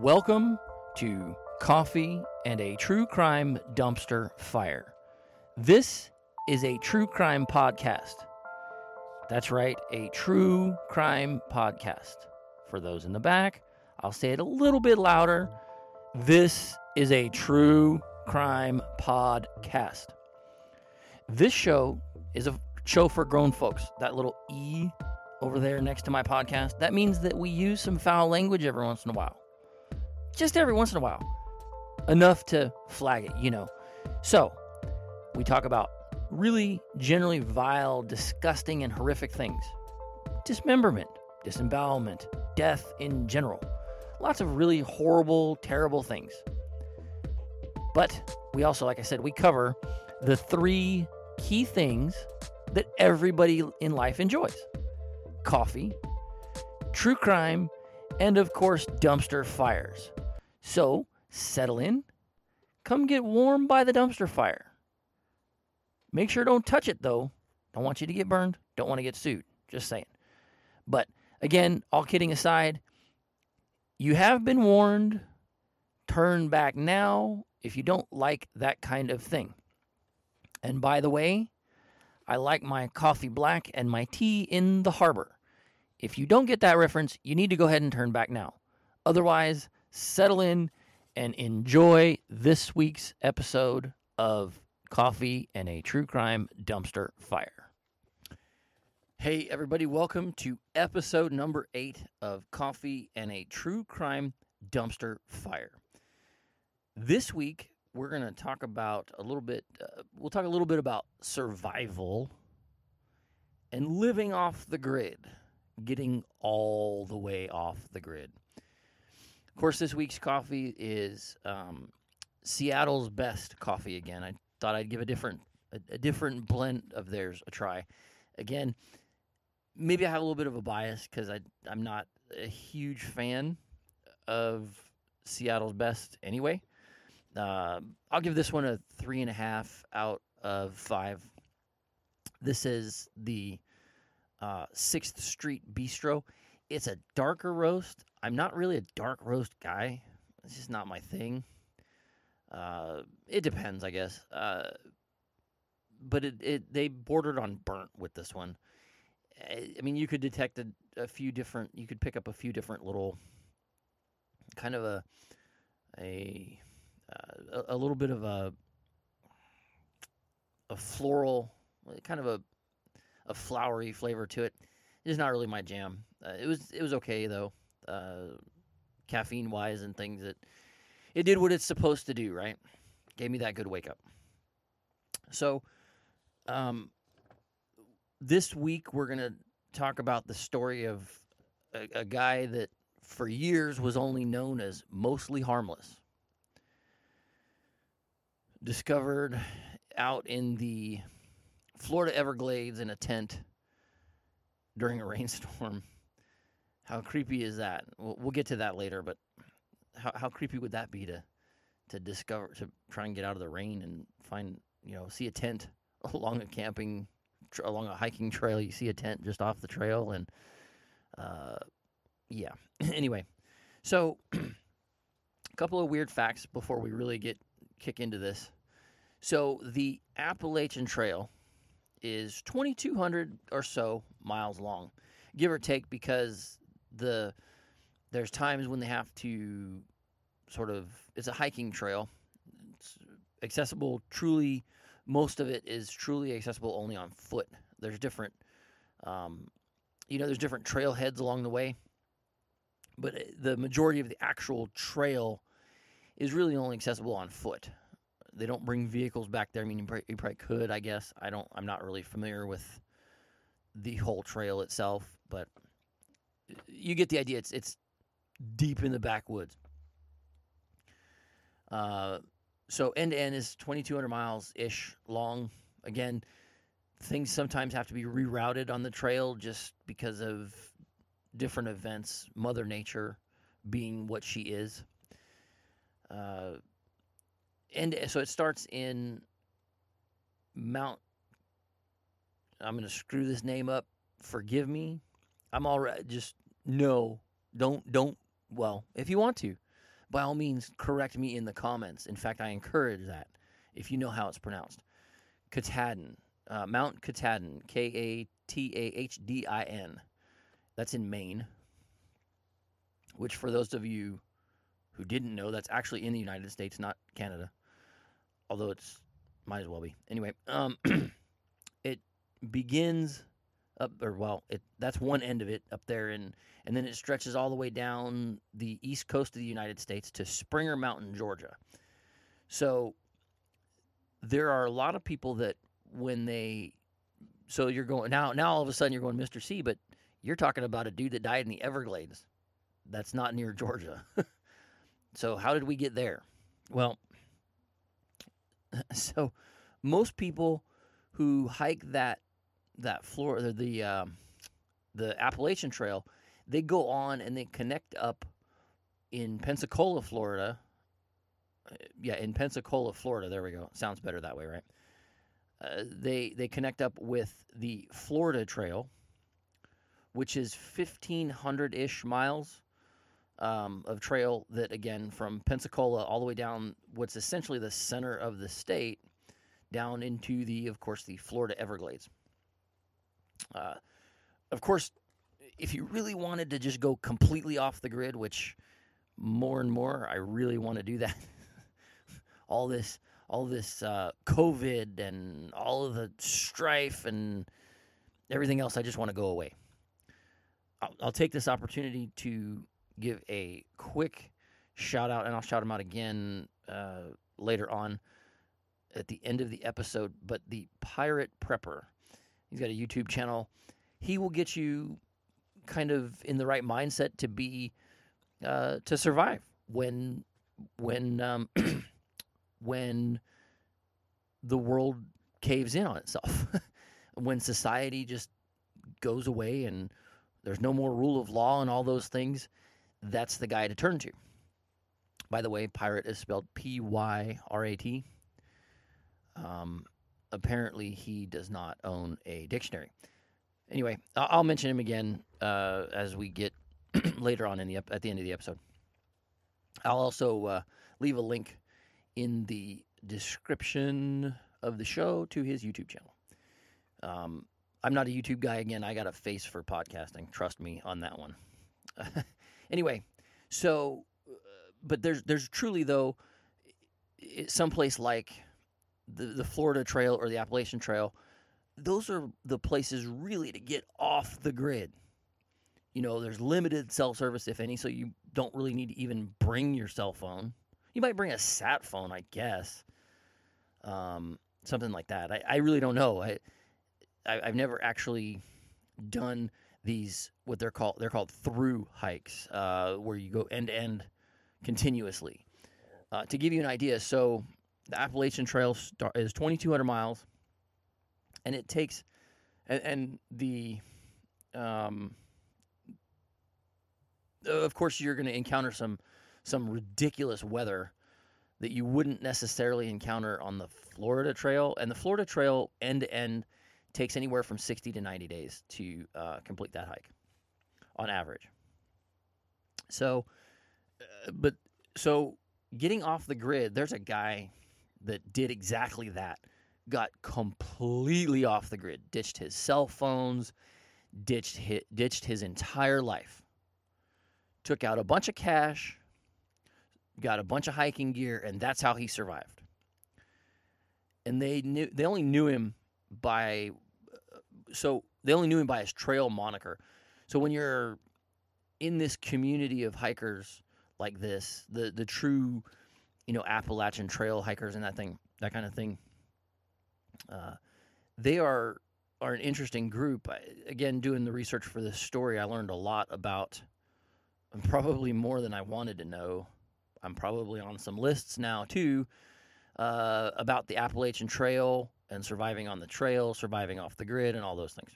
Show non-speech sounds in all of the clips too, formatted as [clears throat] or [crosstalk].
Welcome to Coffee and a True Crime Dumpster Fire. This is a true crime podcast. That's right, a true crime podcast. For those in the back, I'll say it a little bit louder. This is a true crime podcast. This show is a show for grown folks. That little E over there next to my podcast, that means that we use some foul language every once in a while. Just every once in a while. Enough to flag it, you know. So, we talk about really generally vile, disgusting, and horrific things dismemberment, disembowelment, death in general. Lots of really horrible, terrible things. But we also, like I said, we cover the three key things that everybody in life enjoys coffee, true crime, and of course, dumpster fires. So settle in, come get warm by the dumpster fire. Make sure don't touch it though. Don't want you to get burned, don't want to get sued. Just saying. But again, all kidding aside, you have been warned. Turn back now if you don't like that kind of thing. And by the way, I like my coffee black and my tea in the harbor. If you don't get that reference, you need to go ahead and turn back now. Otherwise, settle in and enjoy this week's episode of Coffee and a True Crime Dumpster Fire. Hey, everybody, welcome to episode number eight of Coffee and a True Crime Dumpster Fire. This week, we're going to talk about a little bit, uh, we'll talk a little bit about survival and living off the grid, getting all the way off the grid. Of course, this week's coffee is um, Seattle's best coffee again. I thought I'd give a different a, a different blend of theirs a try. Again, maybe I have a little bit of a bias because I I'm not a huge fan of Seattle's best anyway. Uh, I'll give this one a three and a half out of five. This is the uh, Sixth Street Bistro. It's a darker roast. I'm not really a dark roast guy. It's just not my thing. Uh, it depends, I guess. Uh, but it, it they bordered on burnt with this one. I I mean, you could detect a, a few different. You could pick up a few different little, kind of a, a, uh, a, a little bit of a, a floral, kind of a, a flowery flavor to it. It's not really my jam. Uh, it was it was okay though, uh, caffeine wise and things. That it did what it's supposed to do. Right, gave me that good wake up. So, um, this week we're gonna talk about the story of a, a guy that for years was only known as mostly harmless. Discovered out in the Florida Everglades in a tent during a [laughs] rainstorm. How creepy is that? We'll, we'll get to that later, but how, how creepy would that be to to discover to try and get out of the rain and find you know see a tent [laughs] along a camping along a hiking trail you see a tent just off the trail and uh yeah [clears throat] anyway so a [clears throat] couple of weird facts before we really get kick into this so the appalachian trail is 2200 or so miles long give or take because the there's times when they have to sort of it's a hiking trail. It's accessible truly most of it is truly accessible only on foot. There's different um, you know there's different trailheads along the way but uh, the majority of the actual trail is really only accessible on foot they don't bring vehicles back there i mean you probably, you probably could i guess i don't i'm not really familiar with the whole trail itself but you get the idea it's it's deep in the backwoods uh, so end to end is 2,200 miles ish long. Again, things sometimes have to be rerouted on the trail just because of different events, Mother Nature being what she is. Uh, and so it starts in Mount. I'm going to screw this name up. Forgive me. I'm all right. Just no, don't, don't. Well, if you want to, by all means, correct me in the comments. In fact, I encourage that if you know how it's pronounced. Katahdin, uh, Mount Katahdin, K A T A H D I N. That's in Maine, which, for those of you who didn't know, that's actually in the United States, not Canada. Although it's might as well be. Anyway, um, [clears throat] it begins up, or well, it that's one end of it up there, and and then it stretches all the way down the east coast of the United States to Springer Mountain, Georgia. So there are a lot of people that when they so you're going now now all of a sudden you're going Mr. C, but you're talking about a dude that died in the Everglades. That's not near Georgia. [laughs] so how did we get there? Well, [laughs] so most people who hike that that floor the the, um, the Appalachian Trail, they go on and they connect up in Pensacola, Florida. Uh, yeah, in Pensacola, Florida. There we go. Sounds better that way, right? Uh, they they connect up with the Florida Trail, which is fifteen hundred ish miles um, of trail that again from Pensacola all the way down what's essentially the center of the state down into the of course the Florida Everglades. Uh, of course, if you really wanted to just go completely off the grid, which more and more I really want to do that. [laughs] all this, all this uh, COVID and all of the strife and everything else, I just want to go away. I'll, I'll take this opportunity to give a quick shout out, and I'll shout him out again uh, later on at the end of the episode. But the Pyrat Prepper He's got a YouTube channel. He will get you kind of in the right mindset to be uh, to survive when when um, [clears throat] when the world caves in on itself. [laughs] when society just goes away and there's no more rule of law and all those things, that's the guy to turn to. By the way, pirate is spelled P Y R A T. Um, apparently he does not own a dictionary. Anyway, I'll mention him again uh, as we get [clears throat] later on in the at the end of the episode. I'll also uh, leave a link in the description of the show to his YouTube channel. Um, I'm not a YouTube guy again. I got a face for podcasting. Trust me on that one. [laughs] anyway, so, uh, but there's there's truly though, someplace like the, the Florida Trail or the Appalachian Trail, those are the places really to get off the grid. You know, there's limited cell service, if any, so you don't really need to even bring your cell phone. You might bring a sat phone, I guess, um, something like that. I, I really don't know. I, I have never actually done these what they're called they're called through hikes, uh, where you go end to end continuously. Uh, to give you an idea, so the Appalachian Trail is 2,200 miles, and it takes, and, and the, um, of course, you're going to encounter some some ridiculous weather that you wouldn't necessarily encounter on the Florida Trail, and the Florida Trail end to end takes anywhere from 60 to 90 days to uh, complete that hike, on average. So, uh, but so getting off the grid, there's a guy that did exactly that. Got completely off the grid, ditched his cell phones, ditched his, ditched his entire life. Took out a bunch of cash, got a bunch of hiking gear, and that's how he survived. And they knew they only knew him by so they only knew him by his trail moniker. So when you're in this community of hikers like this, the the true you know, Appalachian trail hikers and that thing, that kind of thing. Uh, they are are an interesting group. I, again, doing the research for this story, I learned a lot about, probably more than I wanted to know. I'm probably on some lists now too uh, about the Appalachian Trail and surviving on the trail, surviving off the grid, and all those things.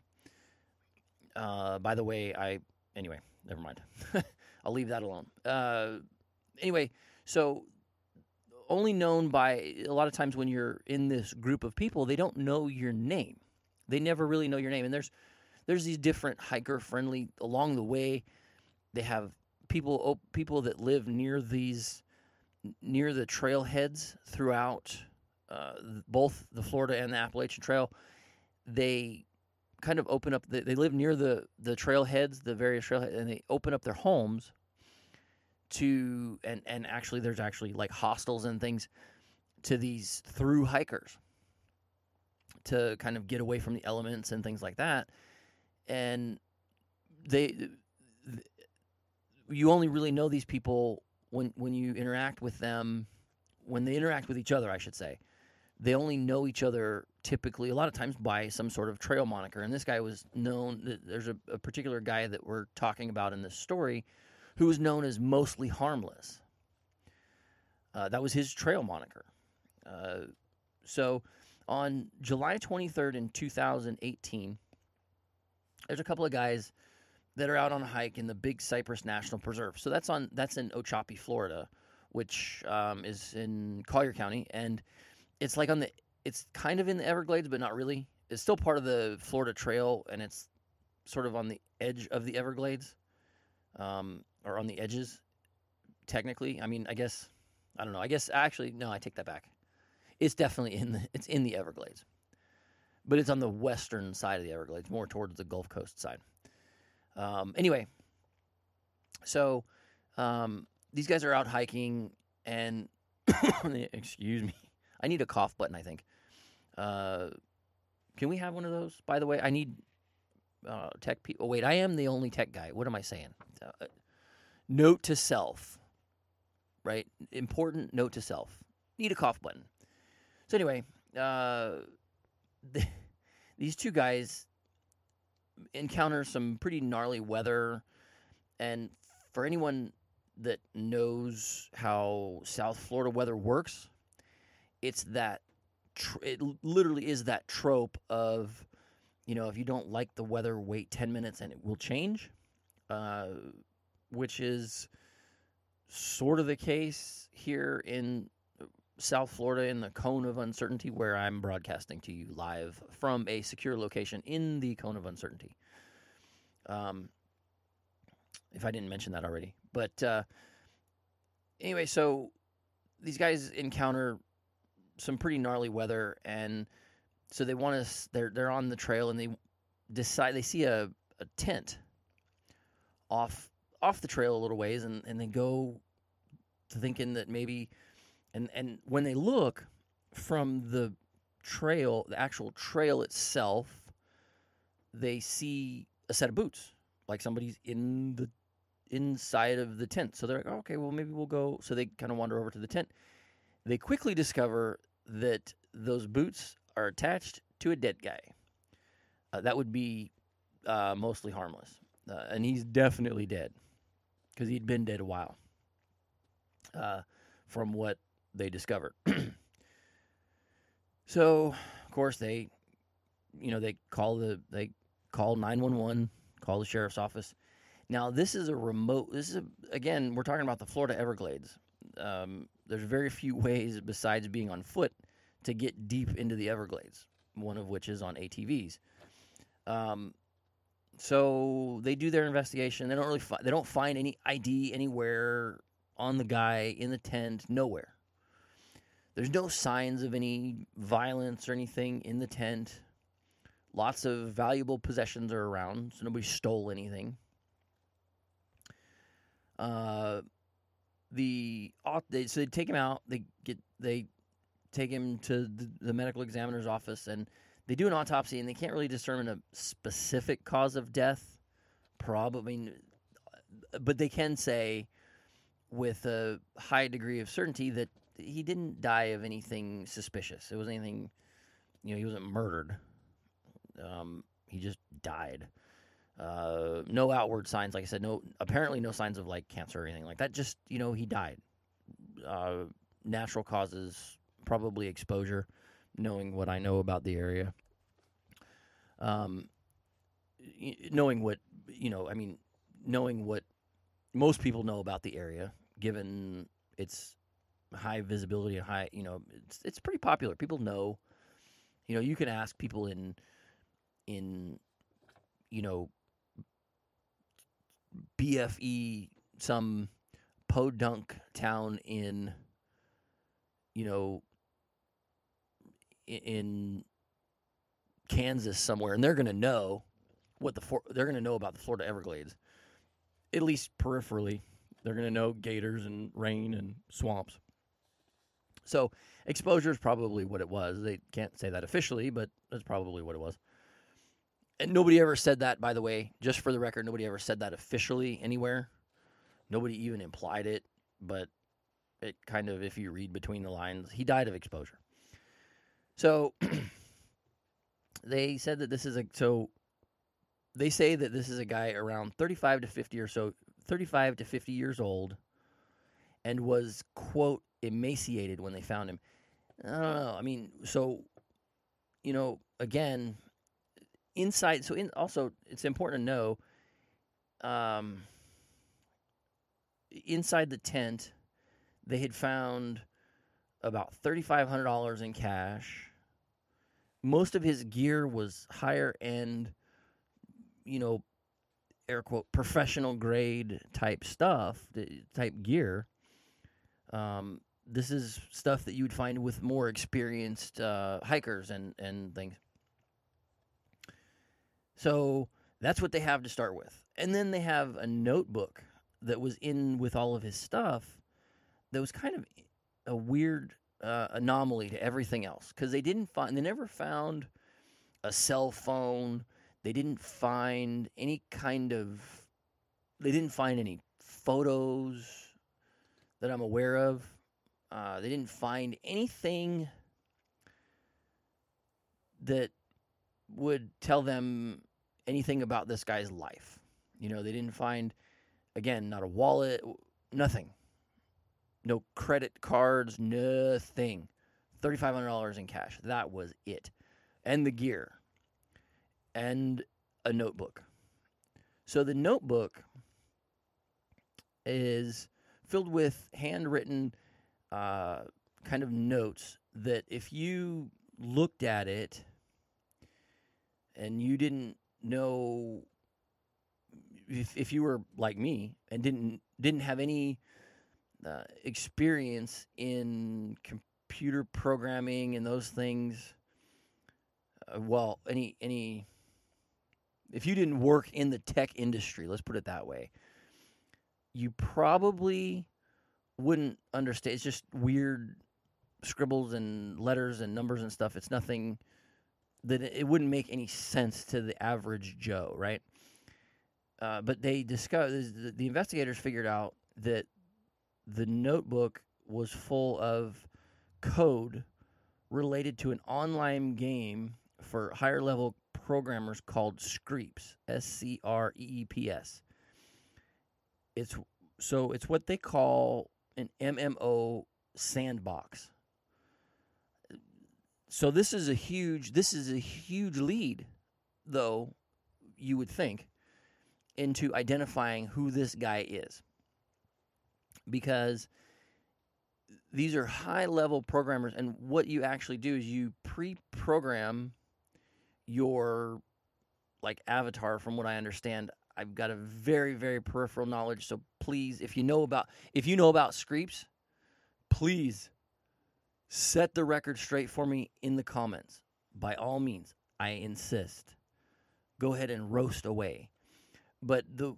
Uh, by the way, I anyway, never mind. [laughs] I'll leave that alone. Uh, anyway, so only known by a lot of times when you're in this group of people, they don't know your name. They never really know your name. And there's there's these different hiker friendly along the way. They have people people that live near these near the trailheads throughout uh, both the Florida and the Appalachian Trail, they kind of open up. The, they live near the the trailheads, the various trailheads, and they open up their homes to and and actually there's actually like hostels and things to these through hikers to kind of get away from the elements and things like that and they you only really know these people when when you interact with them when they interact with each other I should say they only know each other typically a lot of times by some sort of trail moniker. And this guy was known there's a, a particular guy that we're talking about in this story who was known as mostly harmless. Uh, that was his trail moniker. Uh, so on july 23rd in 2018 there's a couple of guys that are out on a hike in the big cypress national preserve. So that's on that's in Ochopee florida which um, is in collier county. And it's like on the it's kind of in the Everglades, but not really. It's still part of the Florida Trail, and it's sort of on the edge of the Everglades, um, or on the edges. Technically, I mean, I guess I don't know. I guess actually, no, I take that back. It's definitely in the it's in the Everglades, but it's on the western side of the Everglades, more towards the Gulf Coast side. Um, anyway, so um, these guys are out hiking, and [coughs] excuse me, I need a cough button. I think. Uh, can we have one of those? By the way, I need uh, tech people. Oh, wait, I am the only tech guy. What am I saying? Uh, note to self. Right, important note to self. Need a cough button. So anyway, uh, the, [laughs] these two guys encounter some pretty gnarly weather, and for anyone that knows how South Florida weather works, it's that tr- it literally is that trope of you know if you don't like the weather wait 10 minutes and it will change uh, which is sort of the case here in South Florida in the cone of uncertainty where I'm broadcasting to you live from a secure location in the cone of uncertainty. Um, if I didn't mention that already. But uh, anyway, so these guys encounter some pretty gnarly weather, and so they want to. They're they're on the trail, and they decide they see a, a tent off off the trail a little ways, and and they go to thinking that maybe, and and when they look from the trail, the actual trail itself, they see a set of boots, like somebody's in the inside of the tent. So they're like, oh, okay, well maybe we'll go. So they kind of wander over to the tent they quickly discover that those boots are attached to a dead guy. Uh, that would be uh, mostly harmless. Uh, and he's definitely dead because he'd been dead a while uh, from what they discovered. [clears throat] so, of course, they, you know, they call the, they call 911, call the sheriff's office. Now, this is a remote, this is, a, again, we're talking about the Florida Everglades. Um, there's very few [laughs] ways besides being on foot to get deep into the Everglades. One of which is on ATVs. Um, so they do their investigation. They don't really fi- they don't find any ID anywhere on the guy in the tent. Nowhere. There's no signs of any violence or anything in the tent. Lots of valuable possessions are around, so nobody stole anything. Uh, the they, so they take him out. They get they take him to the, the, medical examiner's office, and they do an autopsy, and they can't really determine a specific cause of death. Probably, I mean, but they can say with a high degree of certainty that he didn't die of anything suspicious. It was anything, you know, he wasn't murdered. Um, he just died. Uh, no outward signs, like I said, no apparently no signs of like cancer or anything like that. Just you know, he died. Uh, natural causes, probably exposure. Knowing what I know about the area, um, knowing what you know, I mean, knowing what most people know about the area, given its high visibility and high, you know, it's it's pretty popular. People know, you know, you can ask people in in you know BFE some podunk town in, you know, in Kansas somewhere, and they're going to know what the they're going to know about the Florida Everglades, at least peripherally. They're going to know gators and rain and swamps. So exposure is probably what it was. They can't say that officially, but that's probably what it was. And nobody ever said that, by the way. Just for the record, nobody ever said that officially anywhere. Nobody even implied it, but it kind of, if you read between the lines, he died of exposure. So [clears throat] they said that this is a so they say that this is a guy around 35 to 50 or so 35 to 50 years old and was quote emaciated when they found him i don't know i mean so you know again inside so in also it's important to know um inside the tent they had found about $3500 in cash most of his gear was higher end you know, air quote professional grade type stuff, type gear. Um, this is stuff that you would find with more experienced uh, hikers and and things. So that's what they have to start with, and then they have a notebook that was in with all of his stuff. That was kind of a weird uh, anomaly to everything else because they didn't find they never found a cell phone they didn't find any kind of. They didn't find any photos that I'm aware of. Uh, they didn't find anything that would tell them anything about this guy's life. You know, they didn't find, again, not a wallet, nothing. No credit cards, nothing. $3,500 in cash. That was it. And the gear and a notebook. So the notebook is filled with handwritten uh, kind of notes that if you looked at it and you didn't know if, if you were like me and didn't didn't have any uh, experience in computer programming and those things uh, well any any if you didn't work in the tech industry, let's put it that way, you probably wouldn't understand. It's just weird scribbles and letters and numbers and stuff. It's nothing that it wouldn't make any sense to the average Joe, right? Uh, but they discovered the, the investigators figured out that the notebook was full of code related to an online game for higher level programmers called Screeps, S C R E E P S. It's so it's what they call an MMO sandbox. So this is a huge this is a huge lead though you would think into identifying who this guy is. Because these are high level programmers and what you actually do is you pre-program your like avatar from what I understand. I've got a very very peripheral knowledge, so please if you know about if you know about Screeps, please set the record straight for me in the comments. By all means, I insist. Go ahead and roast away. But the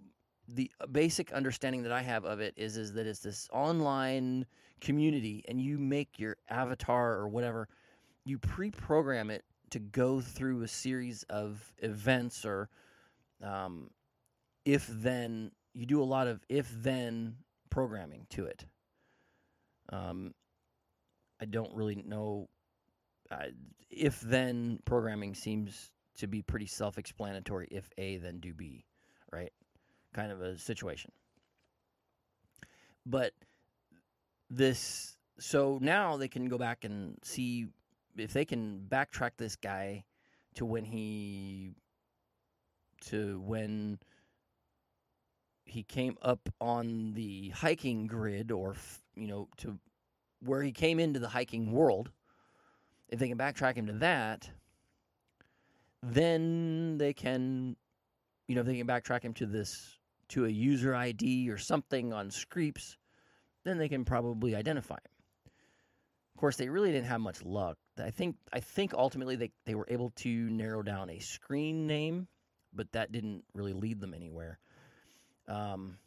the basic understanding that I have of it is is that it's this online community and you make your avatar or whatever, you pre-program it to go through a series of events or um, if then you do a lot of if then programming to it. Um, I don't really know. Uh, if then programming seems to be pretty self explanatory. If A, then do B, right? Kind of a situation. But this, so now they can go back and see if they can backtrack this guy to when he to when he came up on the hiking grid or you know to where he came into the hiking world if they can backtrack him to that then they can you know if they can backtrack him to this to a user ID or something on Screeps, then they can probably identify him. Of course, they really didn't have much luck. I think I think ultimately they, they were able to narrow down a screen name, but that didn't really lead them anywhere. Um,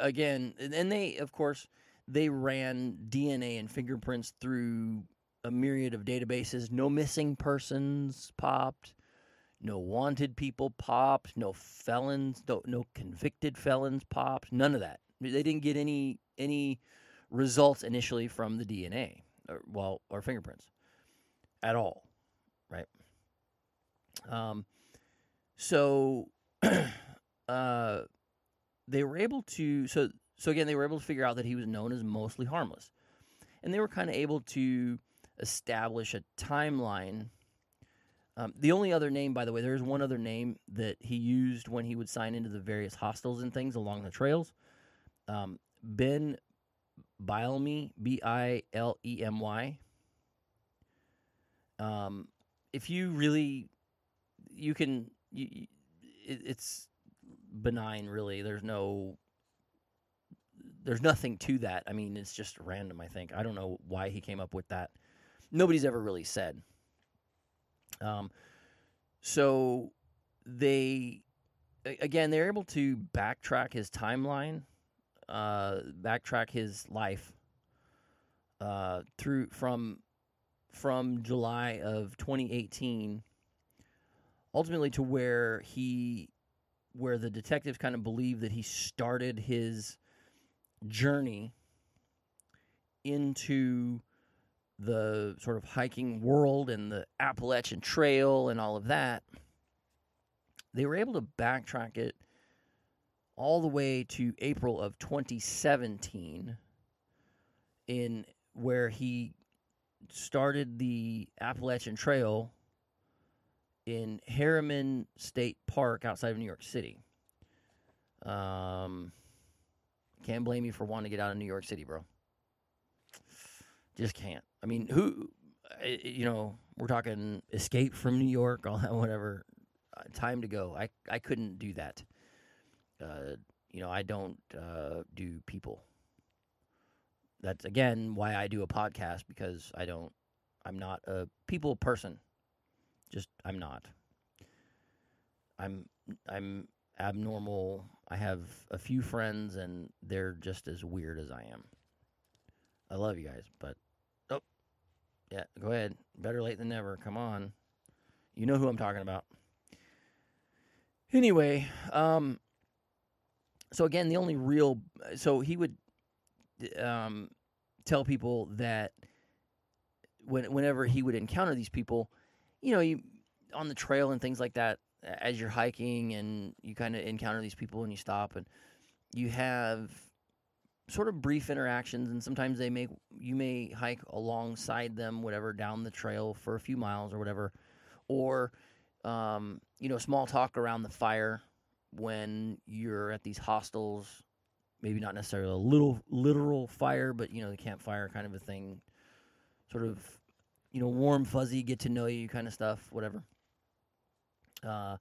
again, and they of course they ran DNA and fingerprints through a myriad of databases. No missing persons popped. No wanted people popped. No felons. No, no convicted felons popped. None of that. They didn't get any any results initially from the DNA, or, well, or fingerprints, at all, right? Um, so, [clears throat] uh, they were able to so so again they were able to figure out that he was known as mostly harmless, and they were kind of able to establish a timeline. Um, the only other name, by the way, there's one other name that he used when he would sign into the various hostels and things along the trails. Um, ben Bilemy, B I L E M Y. Um, if you really, you can, you, it, it's benign, really. There's no, there's nothing to that. I mean, it's just random, I think. I don't know why he came up with that. Nobody's ever really said. Um, so they, again, they're able to backtrack his timeline uh, backtrack his life uh, through from from July of 2018, ultimately to where he where the detectives kind of believe that he started his journey into the sort of hiking world and the Appalachian Trail and all of that, they were able to backtrack it all the way to April of 2017 in where he started the Appalachian Trail in Harriman State Park outside of New York City. Um, can't blame you for wanting to get out of New York City, bro. Just can't. I mean, who, you know, we're talking escape from New York, all that, [laughs] whatever. Uh, time to go. I I couldn't do that uh, you know, I don't uh, do people. That's again why I do a podcast because I don't. I'm not a people person. Just I'm not. I'm I'm abnormal. I have a few friends and they're just as weird as I am. I love you guys, but oh, yeah, go ahead. Better late than never. Come on. You know who I'm talking about. Anyway, um, so again, the only real so he would um, tell people that when whenever he would encounter these people, you know, you on the trail and things like that, as you're hiking and you kind of encounter these people and you stop and you have sort of brief interactions and sometimes they may you may hike alongside them whatever down the trail for a few miles or whatever. Or um, you know small talk around the fire when you're at these hostels, maybe not necessarily a little literal fire, but you know the campfire kind of a thing, sort of, you know, warm, fuzzy, get to know you kind of stuff, whatever. Uh,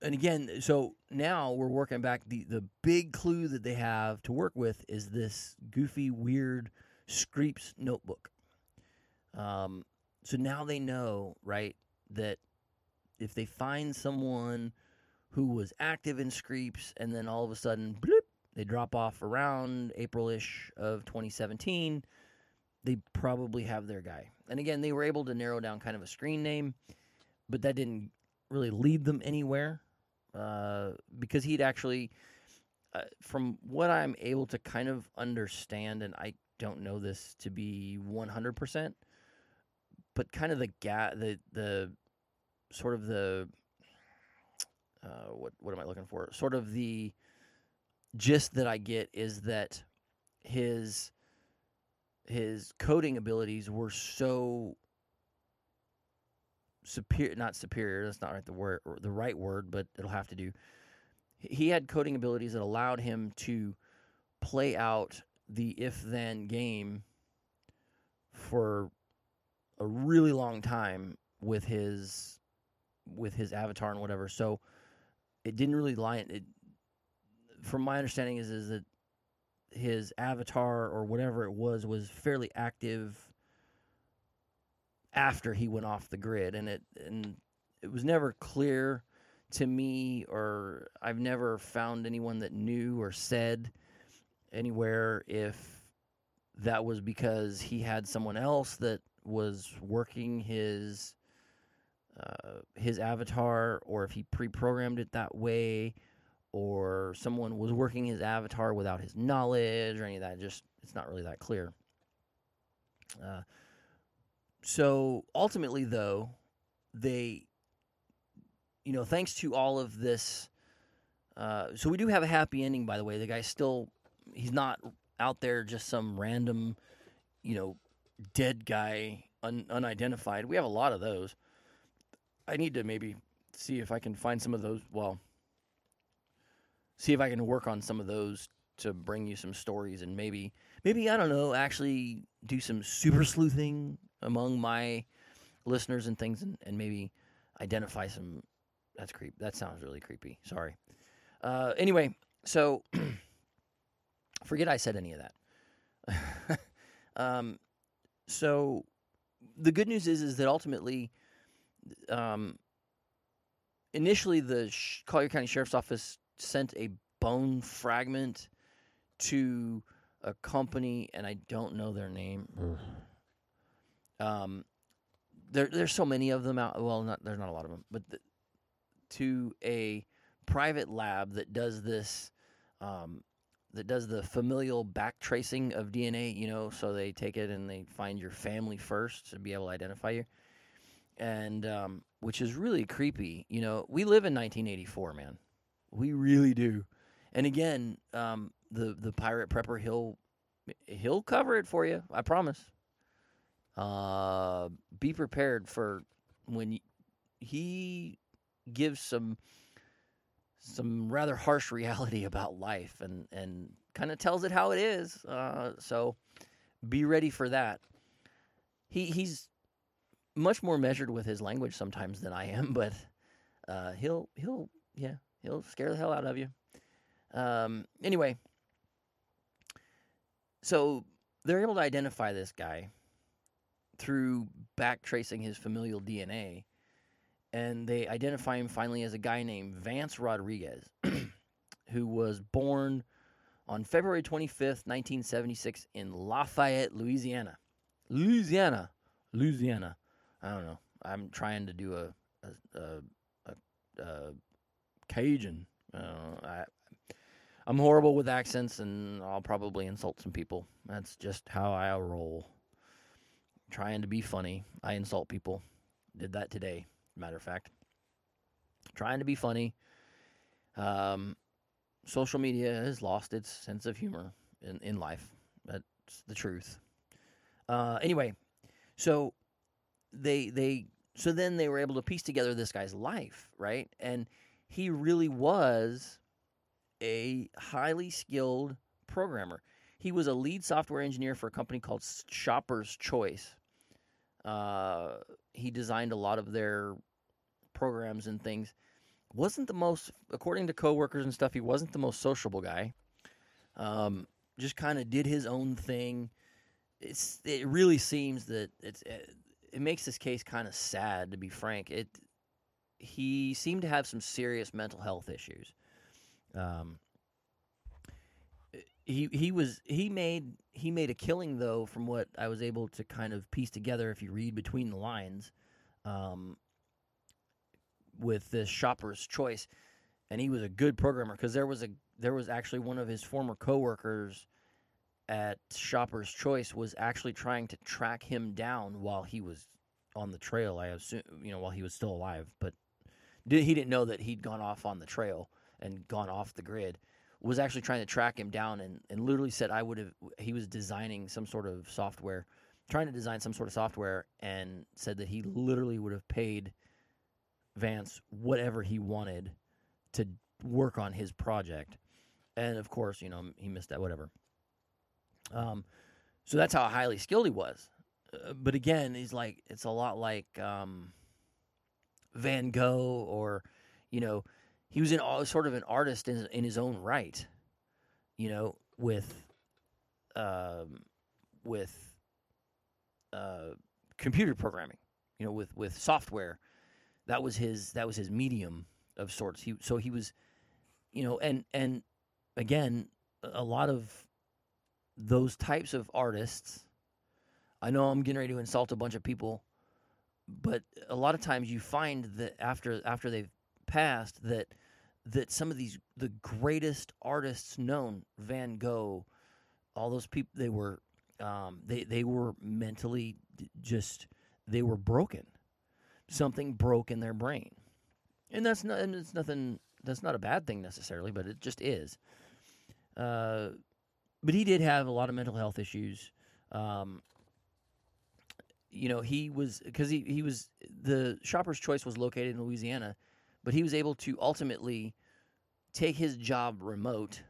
and again, so now we're working back. the The big clue that they have to work with is this goofy, weird Screeps notebook. Um, so now they know, right, that if they find someone who was active in Screeps, and then all of a sudden, bloop, they drop off around April-ish of 2017. They probably have their guy. And again, they were able to narrow down kind of a screen name, but that didn't really lead them anywhere uh, because he'd actually, uh, from what I'm able to kind of understand, and I don't know this to be 100%, but kind of the ga- the the sort of the uh, what what am I looking for? Sort of the gist that I get is that his his coding abilities were so superior not superior that's not right the word the right word but it'll have to do he had coding abilities that allowed him to play out the if then game for a really long time with his with his avatar and whatever. So it didn't really lie it. From my understanding, is is that his avatar or whatever it was was fairly active after he went off the grid, and it and it was never clear to me, or I've never found anyone that knew or said anywhere if that was because he had someone else that was working his uh, his avatar, or if he pre-programmed it that way, or someone was working his avatar without his knowledge, or any of that. Just it's not really that clear. Uh, so ultimately, though, they, you know, thanks to all of this, uh, so we do have a happy ending. By the way, the guy's still he's not out there just some random, you know, dead guy un- unidentified. We have a lot of those. I need to maybe see if I can find some of those. Well, see if I can work on some of those to bring you some stories and maybe maybe I don't know actually do some super sleuthing among my listeners and things and, and maybe identify some that's creep that sounds really creepy sorry. Uh, anyway so [clears throat] forget I said any of that. [laughs] Um, so the good news is is that ultimately um, initially the Collier County Sheriff's Office sent a bone fragment to a company, and I don't know their name. um, there, there's so many of them out. Well, not there's not a lot of them, but the, to a private lab that does this, um, that does the familial back tracing of DNA. You know, so they take it and they find your family first to be able to identify you, and um, which is really creepy. You know, we live in 1984, man. We really do. And again, um, the the Pyrat Prepper he'll he'll cover it for you. I promise. Uh, be prepared for when he gives some some rather harsh [laughs] reality about life and and kind of tells it how it is. Uh, so be ready for that. He he's much more measured with his language sometimes than I am, [laughs] but uh, he'll he'll yeah he'll scare the hell out of you. Um, anyway, so they're able to identify this guy through back tracing his familial DNA, and they identify him finally as a guy named Vance Rodriguez, [clears throat] who was born on February 25th, 1976, in Lafayette, Louisiana. Louisiana, Louisiana. I don't know. I'm trying to do a a, a, a, a Cajun. Uh, I, I'm horrible with accents, and I'll probably insult some people. That's just how I roll. Trying to be funny, I insult people. Did that today, matter of fact. Trying to be funny. Um, social media has lost its sense of humor in, in life. That's the truth. Uh, anyway, so they they so then they were able to piece together this guy's life, right? And he really was a highly skilled programmer. He was a lead software engineer for a company called Shopper's Choice. Uh, he designed a lot of their programs and things. Wasn't the most, according to coworkers and stuff, he wasn't the most sociable guy. Um, just kind of did his own thing. It's it really seems that it's it, it makes this case kind of sad to be frank. It he seemed to have some serious mental health issues. Um, he he was he made he made a killing though from what I was able to kind of piece together if you read between the lines, um, with this shopper's choice, and he was a good programmer because there was a there was actually one of his former coworkers at Shopper's Choice was actually trying to track him down while he was on the trail. I assume you know while he was still alive, but he didn't know that he'd gone off on the trail and gone off the grid was actually trying to track him down and, and literally said I would have he was designing some sort of software trying to design some sort of software and said that he literally would have paid Vance whatever he wanted to work on his project. And of course you know he missed that whatever. Um so that's how highly skilled he was. Uh, but again he's like it's a lot like um Van Gogh or, you know, he was in all, sort of an artist in, in his own right, you know, with, um, with uh, computer programming, you know, with with software. That was his that was his medium of sorts. He so he was, you know, and and again, a lot of those types of artists. I know I'm getting ready to insult a bunch of people, but a lot of times you find that after after they've passed that that some of these the greatest artists known, Van Gogh, all those people they were um, they they were mentally just they were broken. Something broke in their brain, and that's not and it's nothing. That's not a bad thing necessarily, but it just is. Uh, but he did have a lot of mental health issues. Um, you know, he was because he he was the Shopper's Choice was located in Louisiana, but he was able to ultimately take his job remote,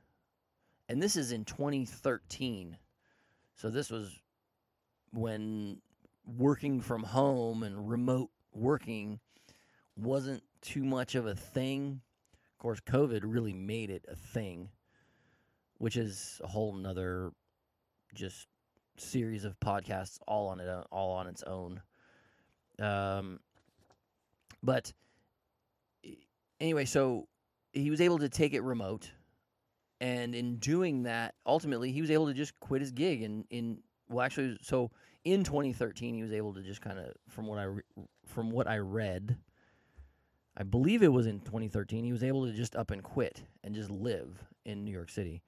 and this is in 2013. So this was when working from home and remote working wasn't too much of a thing. Of course, COVID really made it a thing, which is a whole nother just series of podcasts all on it all on its own. Um, but anyway, so he was able to take it remote and in doing that, ultimately, he was able to just quit his gig. And in well, actually, so in 2013, he was able to just kind of, from what I re, from what I read, I believe it was in 2013, he was able to just up and quit and just live in New York City.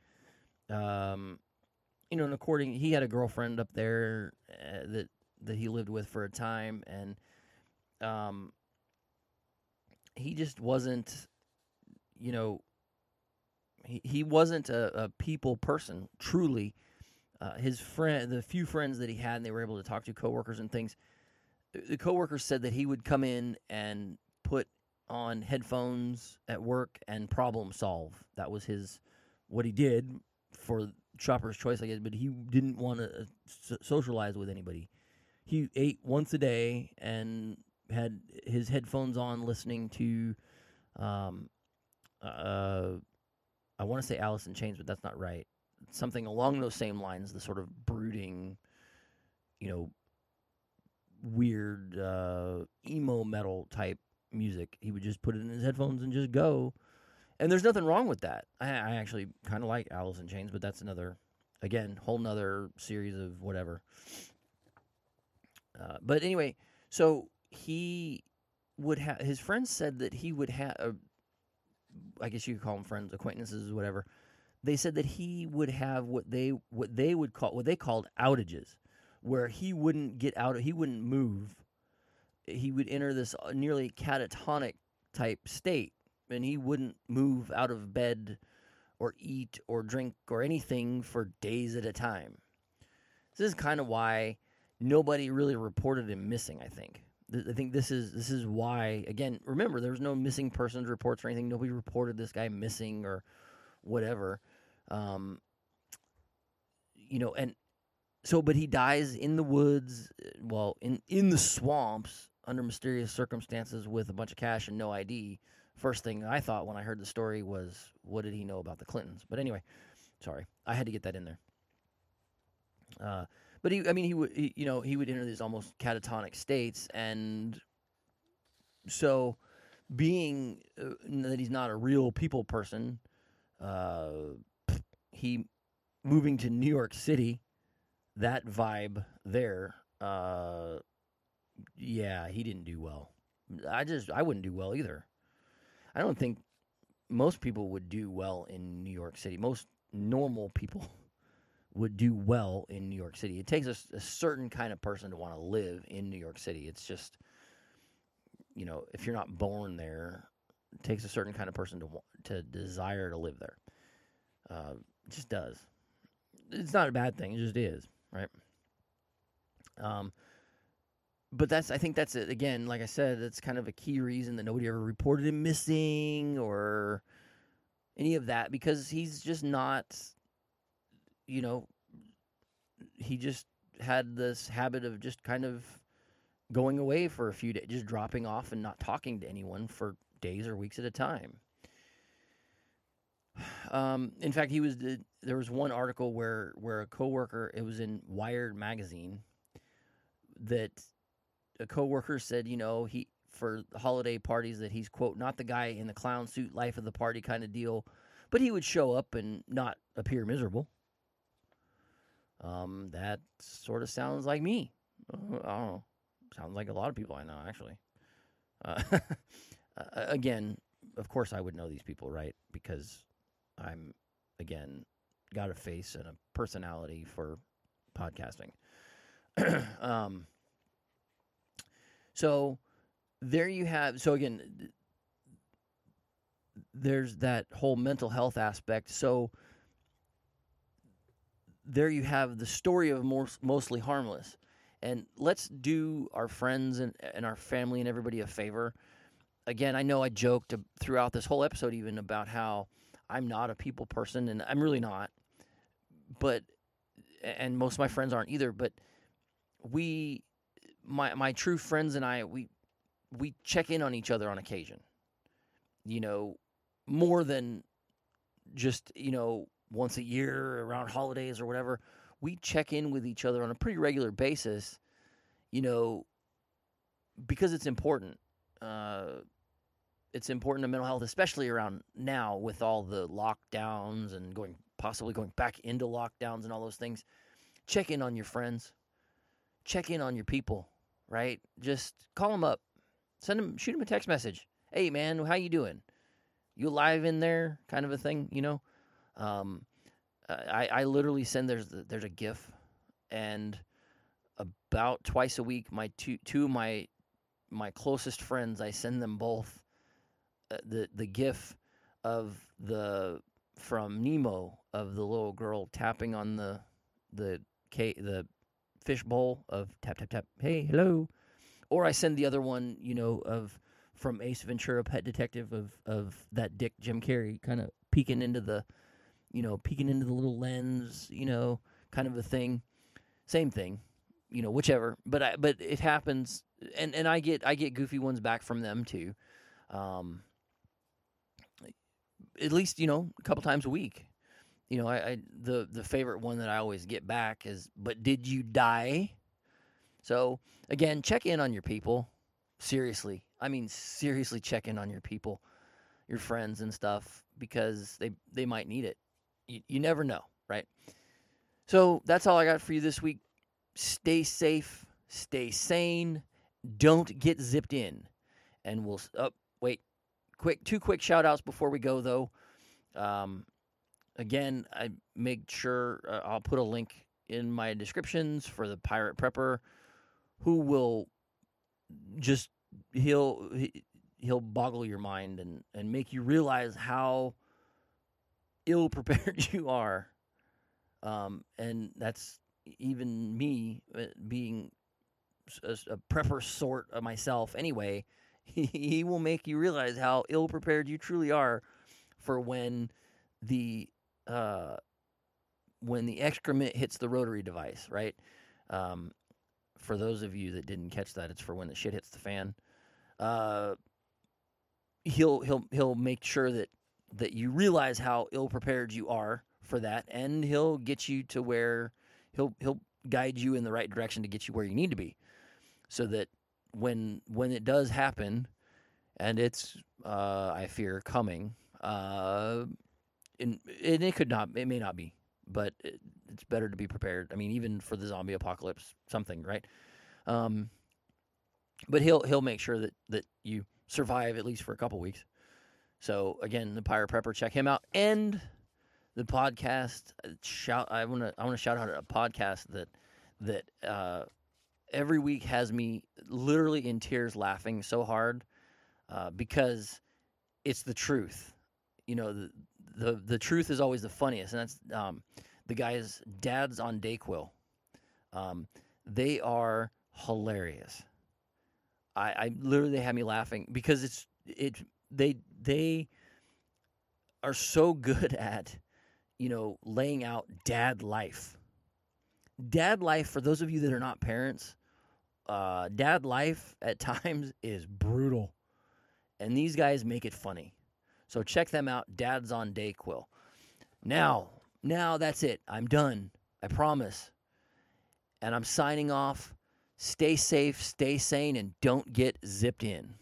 Um, you know, and according, he had a girlfriend up there uh, that that he lived with for a time, and um, he just wasn't, you know he, he wasn't a, a people person, truly. Uh, his friend, the few friends that he had, and they were able to talk to coworkers and things. The coworkers said that he would come in and put on headphones at work and problem solve. That was his what he did for Shopper's Choice, I guess. But he didn't want to uh, socialize with anybody. He ate once a day and had his headphones on, listening to um, uh, I want to say Alice in Chains, but that's not right. Something along those same lines, the sort of brooding, you know, weird uh, emo metal type music. He would just put it in his headphones and just go. And there's nothing wrong with that. I, I actually kind of like Alice in Chains, but that's another, again, whole nother series of whatever. Uh, but anyway, so he would have his friends said that he would have uh, I guess you could call them friends, acquaintances, whatever. They said that he would have what they what they would call what they called outages, where he wouldn't get out, of he wouldn't move. He would enter this uh, nearly catatonic type state, and he wouldn't move out of bed or eat or drink or anything for days at a time. This is kind of why nobody really reported him missing, I think. I think this is this is why again. Remember, there was no missing persons reports or anything. Nobody reported this guy missing or whatever. Um, you know, and so, but he dies in the woods, well, in in the swamps under mysterious circumstances with a bunch of cash and no ID. First thing I thought when I heard the story was, what did he know about the Clintons? But anyway, sorry, I had to get that in there. Uh, but he, I mean, he would, he, you know, he would enter these almost catatonic states, and so being uh, that he's not a real people person, uh, he moving to New York City, that vibe there, uh, yeah, he didn't do well. I just, I wouldn't do well either. I don't think most people would do well in New York City. Most normal people [laughs] would do well in New York City. It takes a, a certain kind of person to want to live in New York City. It's just, you know, if you're not born there, it takes a certain kind of person to to desire to live there. Uh, it just does. It's not a bad thing. It just is, right? Um, but that's I think that's it. Again, like I said, that's kind of a key reason that nobody ever reported him missing or any of that because he's just not you know, he just had this habit of just kind of going away for a few days, just dropping off and not talking to anyone for days or weeks at a time. [sighs] Um, in fact, he was there was one article where where a coworker it was in Wired magazine that a coworker said, you know, he for holiday parties that he's quote not the guy in the clown suit life of the party kind of deal, but he would show up and not appear miserable. Um, that sort of sounds like me. Uh, I don't know. Sounds like a lot of people I know actually. [laughs] Uh, again, of course, I would know these people, right? Because I'm again got a face and a personality for podcasting. [clears throat] um, so there you have. So again, there's that whole mental health aspect. So there you have the story of mostly harmless. And let's do our friends and, and our family and everybody a favor. Again, I know I joked throughout this whole episode even about how I'm not a people person, and I'm really not. But and most of my friends aren't either. But we, my my true friends and I, we we check in on each other on occasion. You know, more than just you know once a year around holidays or whatever. We check in with each other on a pretty regular basis. You know, because it's important. Uh, it's important to mental health, especially around now with all the lockdowns and going possibly going back into lockdowns and all those things. Check in on your friends. Check in on your people, right? Just call them up. Send them shoot them a text message. Hey man, how you doing? You alive in there? Kind of a thing, you know? Um, I, I literally send there's there's a GIF and about twice a week my two two of my my closest friends I send them both uh, the the gif of the from Nemo of the little girl tapping on the the the fish bowl of tap tap tap. Hey, hello. Or I send the other one, you know, of from Ace Ventura, Pet Detective, of of that Dick Jim Carrey kind of peeking into the, you know, peeking into the little lens, you know, kind of a thing. Same thing, you know, whichever. But I but it happens, and and I get I get goofy ones back from them too. Um, at least you know a couple times a week. You know, I, I the the favorite one that I always get back is, "But did you die?" So again, check in on your people. Seriously, I mean seriously, check in on your people, your friends and stuff because they they might need it. You you never know, right? So that's all I got for you this week. Stay safe, stay sane, don't get zipped in, and we'll. Oh, wait, quick two quick shout outs before we go though. Um, again, I make sure uh, I'll put a link in my descriptions for the Pyrat Prepper who will just he'll he'll boggle your mind and and make you realize how ill prepared [laughs] you are. Um, and that's even me uh, being a, a prepper sort of myself anyway [laughs] he will make you realize how ill prepared you truly are for when the uh, when the excrement hits the rotary device, right? Um, for those of you that didn't catch that, it's for when the shit hits the fan. Uh, he'll he'll he'll make sure that that you realize how ill prepared you are for that, and he'll get you to where he'll he'll guide you in the right direction to get you where you need to be, so that when when it does happen, and it's uh, I fear coming, uh, and, and it could not, it may not be, but it, it's better to be prepared. I mean, even for the zombie apocalypse, something right. Um, but he'll he'll make sure that that you survive at least for a couple weeks. So again, the Pyrat Prepper, check him out, and the podcast. Uh, shout! I want to I want to shout out a podcast that that uh, every week has me literally in tears laughing so hard uh, because it's the truth. You know, the, the the truth is always the funniest, and that's um, the guys' dads on Dayquil. Um, they are hilarious. I, I literally had me laughing because it's it they they are so good [laughs] at you know laying out dad life. Dad life for those of you that are not parents uh, dad life at [laughs] times is brutal, and these guys make it funny. So check them out. Dad's on Dayquil. Now, now that's it. I'm done. I promise. And I'm signing off. Stay safe, stay sane, and don't get zipped in.